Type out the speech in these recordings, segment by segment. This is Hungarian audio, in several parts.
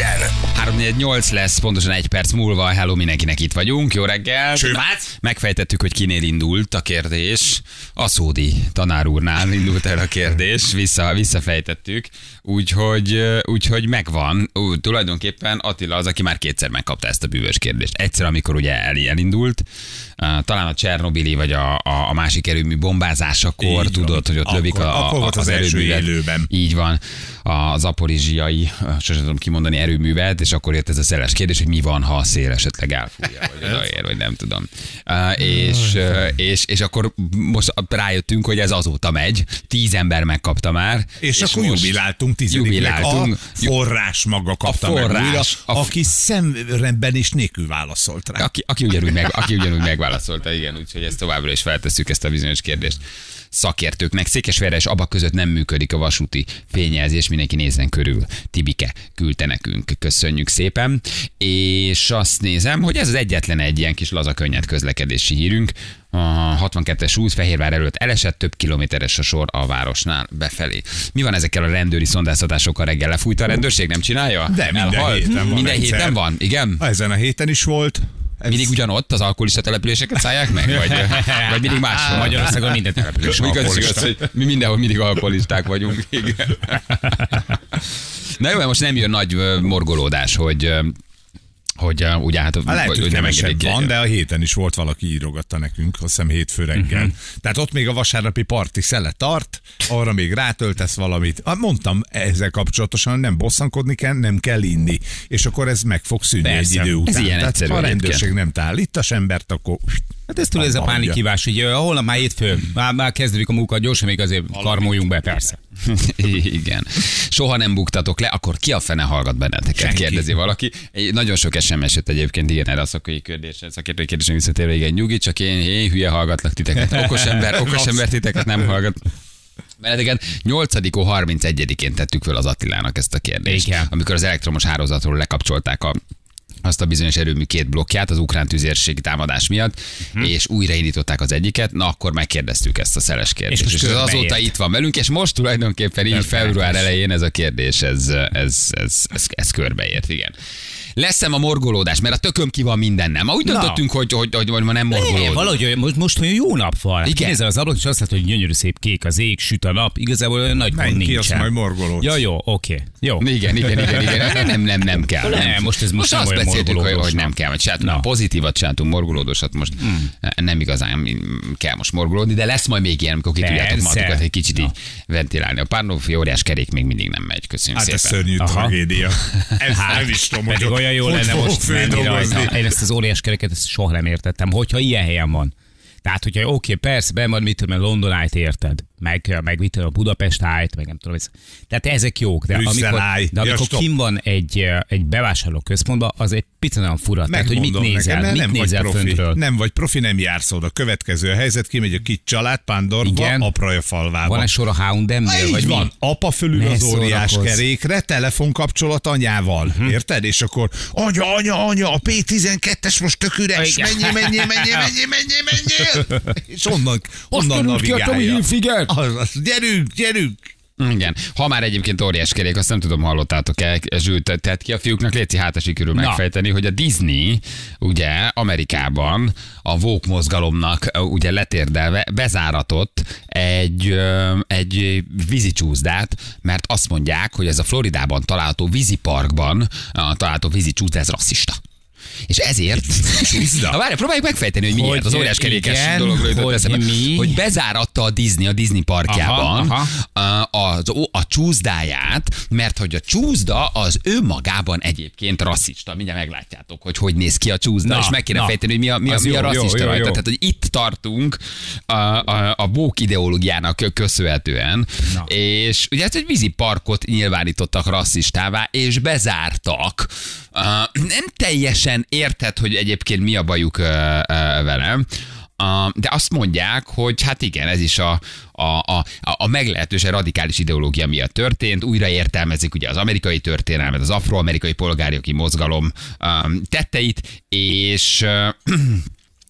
10. 348 lesz, pontosan egy perc múlva. Hello, mindenkinek itt vagyunk. Jó reggel. Csőmát. Megfejtettük, hogy kinél indult a kérdés. A Szódi tanár úrnál indult el a kérdés. Vissza, visszafejtettük. Úgyhogy, úgyhogy megvan. Ú, tulajdonképpen Attila az, aki már kétszer megkapta ezt a bűvös kérdést. Egyszer, amikor ugye el, elindult, talán a Csernobili vagy a, a, a másik erőmű bombázásakor, Így tudod, van. hogy ott akkor, lövik a, akkor a, az, az erőművet. Így van. Az aporizsiai, sosem tudom kimondani, erőművet, és akkor jött ez a szeles kérdés, hogy mi van, ha a szél esetleg elfújja, vagy odaér, vagy nem tudom. Uh, és, uh, és, és akkor most rájöttünk, hogy ez azóta megy, tíz ember megkapta már. És, akkor jubiláltunk tizediknek. A forrás maga kapta A meg forrás. újra, A- aki szemben is nélkül válaszolt rá. Aki, aki, ugyanúgy meg, aki ugyanúgy megválaszolta, igen, úgyhogy ezt továbbra is feltesszük ezt a bizonyos kérdést szakértőknek. Székesfehérre és abba között nem működik a vasúti fényjelzés, mindenki nézzen körül. Tibike küldte nekünk, köszönjük szépen. És azt nézem, hogy ez az egyetlen egy ilyen kis laza könnyed közlekedési hírünk. A 62-es út Fehérvár előtt elesett, több kilométeres a sor a városnál befelé. Mi van ezekkel a rendőri szondáztatásokkal reggel? Lefújta a rendőrség, nem csinálja? De minden Elhalt? héten van Minden héten van, igen? Ezen a héten is volt. Mindig ugyanott az alkoholista településeket szállják meg? Vagy, vagy mindig máshol? Magyarországon minden település Igaz, igaz, hogy mi mindenhol mindig alkoholisták vagyunk. Igen. Na jó, most nem jön nagy morgolódás, hogy hogy ö, ugye hát Hát lehet, hogy, nem engedik- van, de a héten is volt valaki írogatta nekünk, azt hiszem hétfő reggel. Mhm. Tehát ott még a vasárnapi parti szele tart, arra még rátöltesz valamit. Ah, Mondtam ezzel kapcsolatosan, nem bosszankodni kell, nem kell inni. És akkor ez meg fog szűnni Persze. egy idő Ez után. ilyen Tehát egyszerű ha a rendőrség nem tállítas embert, akkor... Hát ez tudod, ez a pánikívás, hogy ö, holnap már hétfő, már, már kezdődik a munka, gyorsan még azért karmoljunk be, persze. Igen. Soha nem buktatok le, akkor ki a fene hallgat benneteket? Senki. Kérdezi valaki. Nagyon sok SMS jött egyébként, igen, erre a szakmai kérdésre, szakértői kérdésre visszatérve, igen, nyugi, csak én, én hülye hallgatlak titeket. Okos ember, okos ember titeket nem hallgat. Benneteket 8 31-én tettük föl az Attilának ezt a kérdést. Igen. Amikor az elektromos hálózatról lekapcsolták a azt a bizonyos erőmű két blokkját az ukrán tüzérségi támadás miatt, uh-huh. és újraindították az egyiket, na akkor megkérdeztük ezt a szeles kérdést. És És, ez azóta itt van velünk, és most tulajdonképpen így február elején ez a kérdés, ez, ez, ez, ez, ez körbeért, igen. Leszem a morgolódás, mert a tököm ki van minden, nem? Ma úgy Na. döntöttünk, hogy, hogy, hogy, hogy ma nem morgolódunk. valahogy olyan- most, most olyan jó nap van. Igen. Nézel az ablak, és azt látod, hogy gyönyörű szép kék az ég, süt a nap. Igazából olyan nagy Menj gond ki, nincsen. azt majd morgolódsz. Ja, jó, oké. Jó. Igen, igen, igen, igen. Nem, nem, nem, nem kell. Nem, most ez most most nem azt beszéltük, hogy, hogy nem kell, csináltunk Na. a pozitívat, csináltunk morgolódósat, most nem igazán kell most morgolódni, de lesz majd még ilyen, amikor ki tudjátok magatokat egy kicsit így ventilálni. A Párnófi óriás kerék még mindig nem megy. Köszönjük Hát ez szépen. szörnyű Aha. tragédia. Ez nem is tudom, hogy olyan jó hogy lenne most menni rajta. Én ezt az óriás kereket ezt soha nem értettem. Hogyha ilyen helyen van. Tehát, hogyha oké, persze, ben van, mit tudom, London Eye-t érted, meg, meg mit tudom, a Budapest Eye-t, meg nem tudom, ez, tehát ezek jók, de Brüsszel amikor, Eye. de Ja, amikor stop. kim van egy, egy bevásárló központban, az egy picit olyan fura. Tehát, hogy mit Megmondom nézel, neked, mert mit nem nézel vagy profi. föntről. Nem vagy profi, nem jársz oda. Következő a helyzet, kimegy a kis család, Pándorba, Igen. apraja falvába. Van egy sor a Houndemnél, vagy van. mi? Apa fölül Ne az óriás kerékre, telefonkapcsolat anyával. Mhm. Érted? És akkor anya, anya, anya, a P12-es most tök üres. Menjél, menjél, menjél, menjél, menjél, menjél. És onnan, onnan került ki a navigálja. Hilfiger. Az, az, gyerünk, gyerünk. Igen. Ha már egyébként óriás kerék, azt nem tudom, hallottátok-e, Zsült, te- tett ki a fiúknak, léci hát sikerül Na. megfejteni, hogy a Disney, ugye, Amerikában a Vogue mozgalomnak ugye letérdelve bezáratott egy, egy vízicsúszdát, mert azt mondják, hogy ez a Floridában található víziparkban található vízicsúszda, ez rasszista. És ezért... Na várj, próbáljuk megfejteni, hogy miért Hogy, az óriás kerékes dologról jutott hogy eszembe, mi? hogy bezáratta a Disney a Disney parkjában Aha, a, az, a csúszdáját, mert hogy a csúszda az önmagában egyébként rasszista. Mindjárt meglátjátok, hogy hogy néz ki a csúszda, Na, és meg kéne na. fejteni, hogy mi a, mi a, mi a jó, rasszista jó, rajta. jó. Tehát, hogy itt tartunk a, a, a bók ideológiának köszönhetően, Na. és ugye ezt egy vízi parkot nyilvánítottak rasszistává, és bezártak. Uh, nem teljesen érted, hogy egyébként mi a bajuk uh, uh, velem, Uh, de azt mondják, hogy hát igen, ez is a, a, a, a meglehetősen radikális ideológia miatt történt. Újra értelmezik ugye az amerikai történelmet, az afroamerikai polgárjogi mozgalom um, tetteit, és uh,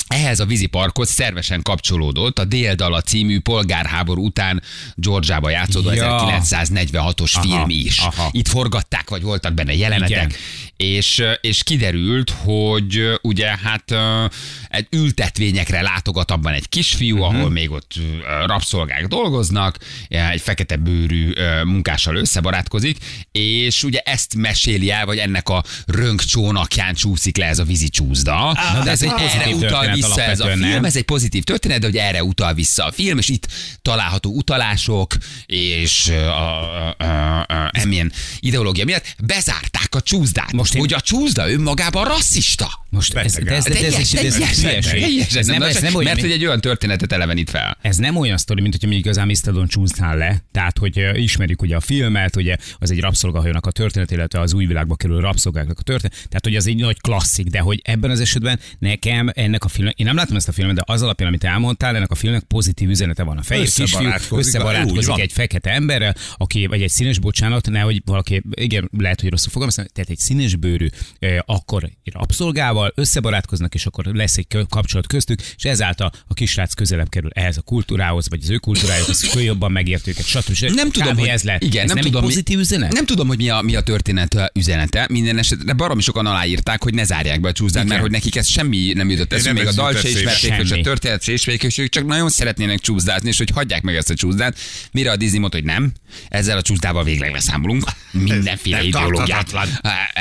ehhez a víziparkhoz szervesen kapcsolódott a Déldala című polgárháború után Georgiába játszódó Ja. 1946-os Aha, film is. aha. Itt forgatták, vagy voltak benne jelenetek, Igen. És, és kiderült, hogy ugye hát egy ültetvényekre látogat abban egy kisfiú, Mhm. uh-huh. ahol még ott rabszolgák dolgoznak, egy fekete bőrű munkással összebarátkozik, és ugye ezt meséli el, vagy ennek a rönkcsónakján csúszik le ez a vízi csúszda. na de ez egy erre utal vissza ez a film, nem? ez egy pozitív történet, de hogy erre utal vissza a film, és itt található utalások, és uh, uh, uh, uh, milyen ideológia miatt bezárták a csúszdát. Most Most én- hogy a csúszda önmagában rasszista. Most ez, de ez, de ez, ez, ez, ez, ez, nem, ez nem olyan, mert hogy egy olyan történetet elevenít fel. Ez nem olyan sztori, mint hogyha még az Amistadon csúsznál le. Tehát, hogy ismerjük ugye a filmet, ugye az egy rabszolgahajónak a történet, illetve az új világba kerülő rabszolgáknak a történet. Tehát, hogy az egy nagy klasszik, de hogy ebben az esetben nekem ennek a filmnek, én nem látom ezt a filmet, de az alapján, amit elmondtál, ennek a filmnek pozitív üzenete van. A fehér kisfiú Összebarátkozik, egy fekete emberrel, aki, vagy egy színes, bocsánat, nehogy valaki, igen, lehet, hogy rosszul tehát egy színes bőrű, ö, akkor rabszolgával összebarátkoznak, és akkor lesz egy kapcsolat köztük, és ezáltal a kisrác közelebb kerül ehhez a kultúrához, vagy az ő kultúrájukhoz, és jobban megért őket, stb. Nem tudom, hogy ez lehet. Igen, ez nem, nem, tudom, egy pozitív mi, üzenet? Nem tudom, hogy mi a, mi a történet üzenete. Minden esetre baromi sokan aláírták, hogy ne zárják be a csúszdát, mert hogy nekik ez semmi nem jutott eszükbe, nem még a dal se ismerték, és a történet se ismerik, és ők csak nagyon szeretnének csúszdázni, és hogy hagyják meg ezt a csúszdát. Mire a Disney mondta, hogy nem, ezzel a csúszdával végleg leszámolunk. Mindenféle ideológiát.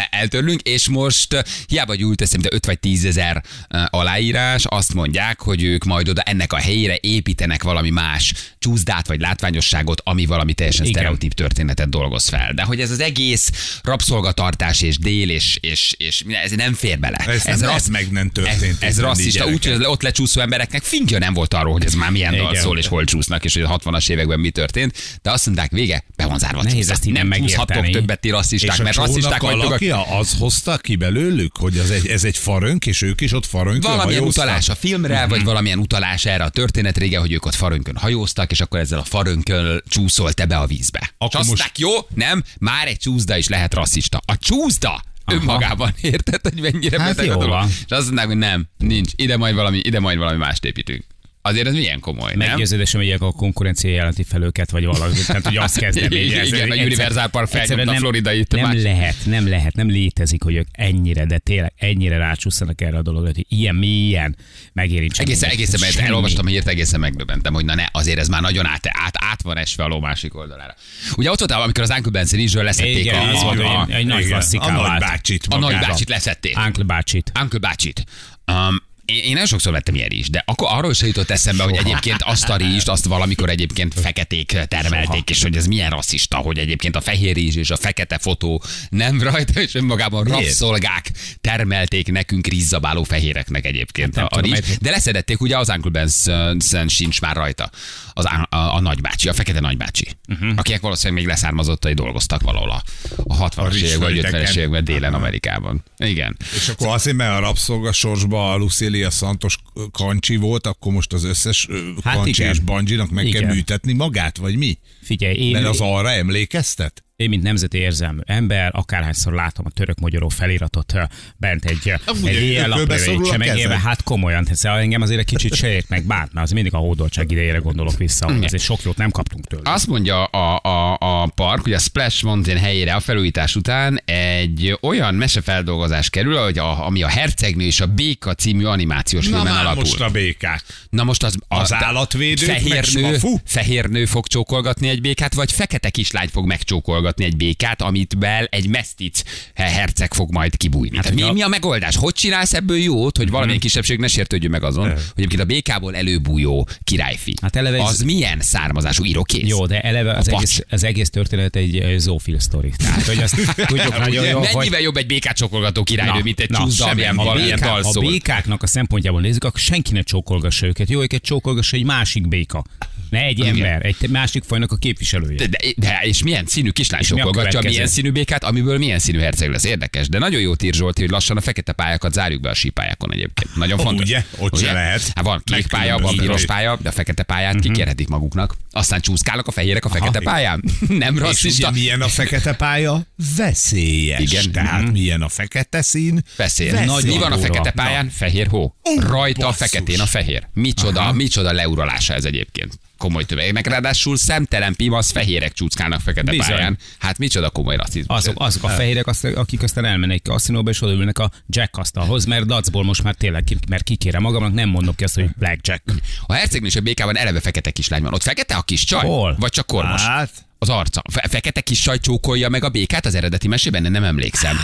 Eltörlünk, és most hiába gyűlt eszembe 5 vagy 10 ezer aláírás, azt mondják, hogy ők majd oda ennek a helyére építenek valami más csúszdát vagy látványosságot, ami valami teljesen Igen. sztereotíp történetet dolgoz fel. De hogy ez az egész rabszolgatartás és dél és, és, és ez nem fér bele. Ez nem lehet, meg nem történt Ez, ez rasszista, úgyhogy az ott lecsúszó embereknek fingja nem volt arról, hogy ez már milyen dal Igen. szól és hol csúsznak, és hogy a 60-as években mi történt. De azt mondták, vége, be van zárva Nehéz ezt Nem megérteni. többet ti rasszisták, mert rasszisták vagytok. alakja, az hozta ki belőlük, hogy az egy, ez egy farönk, és ők is ott farönkön Valamilyen hajóztak? utalás a filmre, vagy valamilyen utalás erre a történet rége, hogy ők ott farönkön hajóztak, és akkor ezzel a farönkön csúszolt be a vízbe. Akkor most... most- jó, nem, már egy csúszda is lehet rasszista. A csúszda önmagában, érted, hogy mennyire Hát beteg a dolog? És azt mondták, hogy nem, nincs, ide majd valami, ide majd valami mást építünk. Azért ez milyen komoly, nem? Meggyőződésem, hogy a konkurencia jelenti fel őket, vagy valami. Tehát, hogy azt kezdem. így, Igen, igen, a egyszer- Universal Park felnyomta a nem- floridai Nem más- lehet, nem lehet, nem létezik, hogy ők ennyire, de tényleg ennyire rácsúszanak erre a dologra, hogy ilyen mélyen megérintsen. Egészen, egészen, Semmi. elolvastam a hírt, egészen megdöbbentem, hogy na ne, azért ez már nagyon át, át, át van esve a ló másik oldalára. Ugye ott volt, amikor az Uncle Ben Series-ről leszették Igen, a, az volt, a, hogy egy nagy Igen, klassziká A vált. nagybácsit a magára. nagybácsit leszették. Uncle bácsit. Uncle bácsit. Um, én, én nagyon sokszor vettem ilyen is, de akkor arról se jutott eszembe, hogy egyébként azt a rizst, azt valamikor egyébként feketék termelték, Soha. és hogy ez milyen rasszista, hogy egyébként a fehér rizs és a fekete fotó nem rajta, és önmagában rabszolgák termelték nekünk rízzabáló fehéreknek egyébként Hát a, a rizs. De leszedették, ugye az Uncle Benson sincs már rajta, az, a, a, a nagybácsi, a fekete nagybácsi, uh-huh. akinek valószínűleg még leszármazottai dolgoztak valahol a, a 60-as rizs években, vagy földeken. 50-es években Délen-Amerikában. Igen. És akkor azért, mert a rabszolga sorsba a Lucília Santos kancsi volt, akkor most az összes Hát hát kancsi igen. és bandzsinak meg Igen. kell műtetni magát, vagy mi? Figyelj, én, Mert az arra emlékeztet? Én, mint nemzeti érzelmű ember, akárhányszor látom a török magyaró feliratot bent egy, Amúgy egy csemegébe, kezed. hát komolyan, tesz, engem azért egy kicsit sejt meg mert az mindig a hódoltság idejére gondolok vissza, hogy azért sok jót nem kaptunk tőle. Azt mondja a, a, a park, hogy a Splash Mountain helyére a felújítás után egy olyan mesefeldolgozás kerül, hogy a, ami a Hercegnő és a Béka című animációs Na filmen már alapul. most a békák. Na most az, a, Az de- állatvédők, meg fehér nő, smafu? fehér nő fog csókolgatni egy békát, vagy fekete kislány fog megcsókolgatni egy békát, amit bel egy mesztic herceg fog majd kibújni. Hát, mi, hogyha- mi a megoldás? Hogy csinálsz ebből jót, hogy valamilyen kisebbség ne sértődjön meg azon, hogy egyébként a békából előbújó királyfi. Hát eleve az milyen származású irokész? Jó, de eleve az A egész, az egész történet egy ö, zoofil sztori. Tehát, hogy azt tudjuk nagyon jó, hogy... Mennyivel jobb egy békát csokolgató királynő, mint egy csúszda, semmi. amilyen ha, valamilyen dal ha szól. békáknak a szempontjából nézzük, akkor senki ne csókolgassa őket. Jó, őket csókolgassa egy másik béka. Ne egy Igen. ember, egy másik fajnak a képviselője. De, de, de, és milyen színű kislány És sokolgatja, milyen színű békát, amiből milyen színű herceg lesz. Érdekes, de nagyon jó ír Zsolti, hogy lassan a fekete pályákat zárjuk be a sípályákon egyébként. Nagyon fontos. ugye? Ott se lehet. Hát van kék pálya, van piros pálya, de a fekete pályát kikérhetik maguknak. Aztán csúszkálnak a fehérek a fekete igen. pályán. Nem És ugye rasszista. milyen a fekete pálya? Veszélyes. Igen. Tehát Mhm. milyen a fekete szín? Veszélyes. Mi van a fekete pályán? Fehér hó. Rajta a feketén a fehér. Micsoda, micsoda leuralása ez egyébként. Komoly tömegnek. Ráadásul szemtelen pimasz fehérek csúszkálnak fekete Bizony. pályán. Hát micsoda komoly rasszizmus. Azok, azok a fehérek, azt, akik aztán elmennek a kaszinóba, és odaülnek a Jack asztalhoz, mert dacból most már tényleg, mert kikérem magamnak, nem mondok ki azt, hogy Black Jack. A hercegnő és a békában eleve fekete kislány van. Ott fekete a kis csaj? Hol? Vagy csak kormos? Hát, Az arca. Fe- fekete kis csaj csókolja meg a békát az eredeti mesében? Nem emlékszem.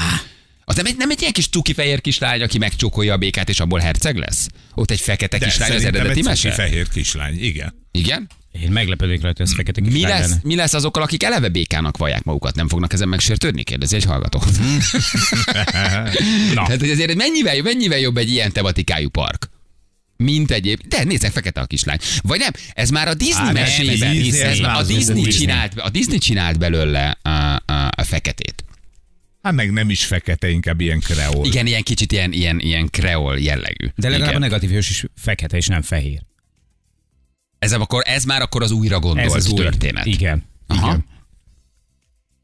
Az nem egy, nem egy ilyen kis cuki fehér kislány, aki megcsókolja a békát, és abból herceg lesz? Ott egy fekete de kislány az eredeti egy mese? fehér kislány, igen. Igen? Én meglepődik rajta, hogy ez fekete Mi lesz, lenne. mi lesz azokkal, akik eleve békának vallják magukat? Nem fognak ezen megsértődni? Kérdezi egy hallgató. Na. Tehát, hogy azért mennyivel, mennyivel jobb egy ilyen tematikájú park? Mint egyéb. De nézzek, fekete a kislány. Vagy nem, ez már a Disney Á, mesében. ez Disney, Disney, a, Disney. csinált, a Disney csinált belőle a, a, a feketét. Hát meg nem is fekete, inkább ilyen kreol. Igen, ilyen kicsit ilyen, ilyen, ilyen kreol jellegű. De legalább Igen. a negatív hős is fekete, és nem fehér. ez, akkor, ez már akkor az újra gondolt Ez az új történet. Igen. Aha. Igen.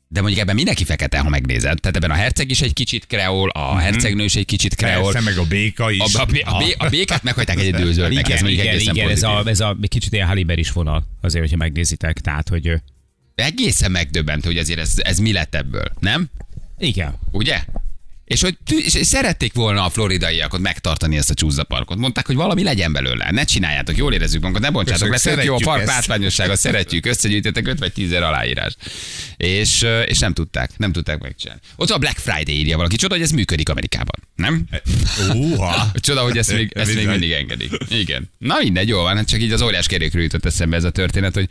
De mondjuk ebben mindenki fekete, ha megnézed. Tehát ebben a herceg is egy kicsit kreol, a hercegnő is egy kicsit kreol. Persze, meg a béka is. A, a, a, a, a békát meghagyták egyedül zöldnek, ez Igen, mondjuk igen, egészen igen ez, a, ez a kicsit ilyen Halle Berry vonal, azért, hogyha megnézitek. Tehát, hogy Egészen megdöbbentő, hogy azért ez, ez mi lett ebből, nem? Igen. Ugye? És hogy tű, és szerették volna a floridaiak ott megtartani ezt a csúszdaparkot. Mondták, hogy valami legyen belőle. Ne csináljátok, jól érezzük magunkat, ne bontsátok le. Tök jó a park ezt. látványosságot, szeretjük, összegyűjtöttek 5 vagy 10 aláírás. És, és nem tudták, nem tudták megcsinálni. Ott a Black Friday írja valaki. Csoda, hogy ez működik Amerikában. Nem? Uha. Csoda, hogy ezt még, ezt még mindig engedik. Igen. Na mindegy, jó van, hát csak így az óriás kerékről jutott eszembe ez a történet, hogy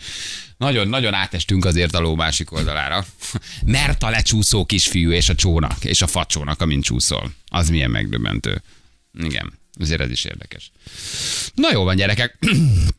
nagyon, nagyon átestünk azért a ló másik oldalára. Mert a lecsúszó kisfiú és a csónak, és a facsónak, amint csúszol. Az milyen megdöbbentő. Igen, azért ez is érdekes. Na jó van, gyerekek.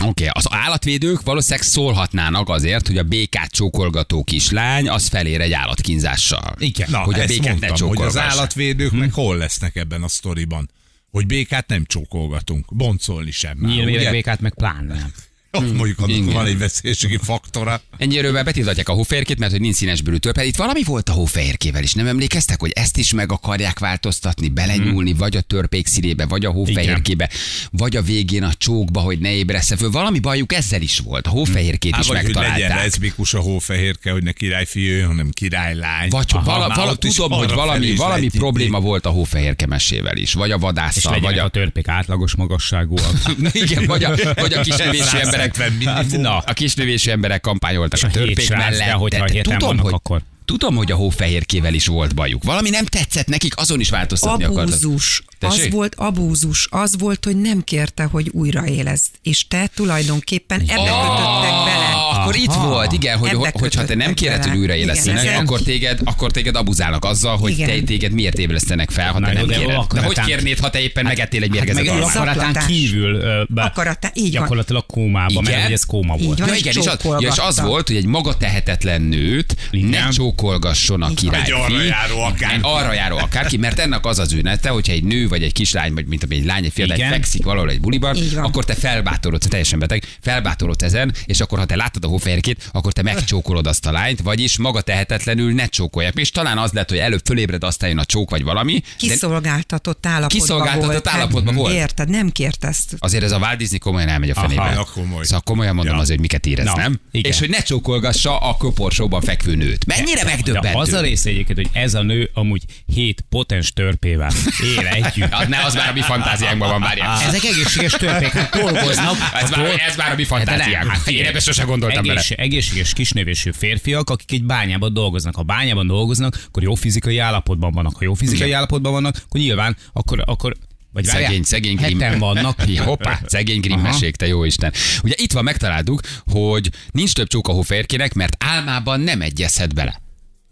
Oké, okay, az állatvédők valószínűleg szólhatnának azért, hogy a békát csókolgató kislány az felér egy állatkínzással. Igen. Na, hogy a békát ne mondtam, hogy az állatvédők meg hol lesznek ebben a sztoriban. Hogy békát nem csókolgatunk, boncolni sem. ugye? békát meg pláne nem. Mondjuk annak Igen. van egy veszélységi faktora. Ennyi örömmel betiltatják a hófehérkét, mert hogy nincs színesbőrű törpe. Itt valami volt a hófehérkével is, nem emlékeztek, hogy ezt is meg akarják változtatni, belenyúlni, vagy a törpék színébe, vagy a hófehérkébe, vagy a végén a csókba, hogy ne ébresze föl. Valami bajuk ezzel is volt. A hófehérkét Hát is vagy, hogy legyen megtalálták. leszbikus a hófehérke, hogy ne királyfiú, jöjjön, hanem királylány. Vagy Aha, vala, vala, ott tudom, hogy valami, valami probléma volt a hófehérke mesével is, vagy a vadásszal, vagy a a, törpék átlagos magasságúak. igen, vagy a, vagy a kisnövésű emberek, 170 minimum. Na. a kisnövésű emberek kampányoltak És a a törpék srác, de mellett. hogyha de tudom, hogy, akkor- tudom, hogy a hófehérkével is volt bajuk. Valami nem tetszett nekik, azon is változtatni akartak. Abúzus. Az volt abúzus. Az volt, hogy nem kérte, hogy újraélezd. És te tulajdonképpen ebbe kötöttek bele. Akkor itt volt, igen, hogy, Ebbe hogyha te nem kéred, hogy bele. újra Igen, élesztenek, ezen- akkor téged, akkor téged abuzálnak azzal, hogy te, Igen. téged miért ébresztenek fel, ha Na te jó, nem de kéred. De hogy kérnéd, ha te éppen megettél egy Hát mérgezett meg almát? akaratán kívül be, Akaratán, így van. gyakorlatilag kómába, mert Igen. hogy ez kóma volt. van. Ja, igen, és az, ja, és az volt, hogy egy maga tehetetlen nőt Igen. ne csókolgasson a királyfi. Egy arra járó akárki. Egy arra járó akárki, mert ennek az az üzenete, hogyha egy nő vagy egy kislány, vagy mint egy lány, egy fiatal Igen. fekszik valahol egy buliban, akkor te felbátorodsz, teljesen beteg, felbátorodsz ezen, és akkor ha te láttad a hófehérkét, akkor te megcsókolod azt a lányt, vagyis maga tehetetlenül ne csókolják. És talán az lett, hogy előbb fölébred, aztán jön a csók vagy valami. Kiszolgáltatott állapotban Kiszolgáltatott volt. Hát, állapotban volt. Érted, nem kért ezt. azért ez a Walt Disney komolyan elmegy a fenébe. Aha, komoly. Szóval komolyan mondom Ja. az, hogy miket érez, Na, nem? igen. És hogy ne csókolgassa a koporsóban fekvő nőt. Mennyire megdöbbentő. De az a része egyébként, hogy ez a nő amúgy hét potens törpével él együtt. Az, ne, az már a mi fantáziánkban van, várjál. Ezek egészséges törpék, hát dolgoznak. Ez már, ez már a mi fantáziánk. Hát Én ebbe sose gondoltam bele. Egész, egészséges kisnövésű férfiak, akik egy bányában dolgoznak. Ha bányában dolgoznak, akkor jó fizikai állapotban vannak. Ha jó fizikai Igen. állapotban vannak, akkor nyilván, akkor, akkor vagy várjál, Szegény, szegény Grimm. Heten vannak. Hoppá, szegény Grimm mesék, te jó Isten. Ugye itt van, megtaláltuk, hogy nincs több csók a hófehérkének, mert álmában nem egyezhet bele.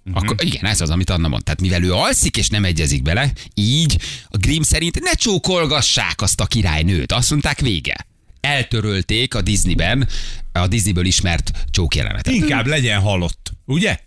Mhm. Akkor igen, ez az, amit Anna mondta. Tehát mivel ő alszik és nem egyezik bele, így a Grimm szerint ne csókolgassák azt a királynőt. Azt mondták vége. Eltörölték a Disneyben a Disneyből ismert csókjelenetet. Inkább legyen halott, ugye?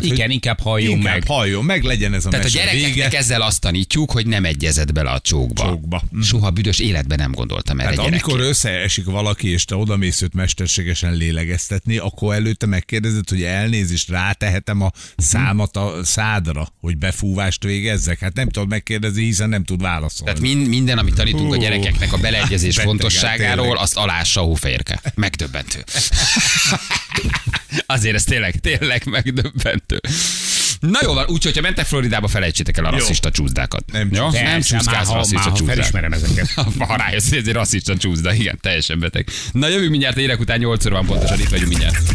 Tehát, Igen, inkább halljon inkább meg. halljon meg, legyen ez a Tehát a gyerekeknek vége. ezzel azt tanítjuk, hogy nem egyezett bele a csókba. Csókba. Mhm. Soha büdös életben nem gondoltam erre Tehát amikor összeesik valaki, és te odamész őt mesterségesen lélegeztetni, akkor előtte megkérdezed, hogy elnézést rátehetem a számat a szádra, hogy befúvást végezzek. Hát nem tudod megkérdezni, hiszen nem tud válaszolni. Tehát min, minden, amit tanítunk a gyerekeknek a beleegyezés beteg, fontosságáról, azt alássa a hófehérke. Megdöbbentő. Azért ez tényleg, tényleg megdöbbentő. Na jó van, úgyhogy ha mentek Floridába, felejtsétek el a rasszista csúszdákat. Nem jó? nem Persze, már csúszkálsz ha, már rasszista ha csúszdákat. felismerem ezeket. Ha rájössz, hogy ez egy rasszista csúszda, igen, teljesen beteg. Na jövünk mindjárt érek után 8 óra van pontosan, itt vagyunk mindjárt.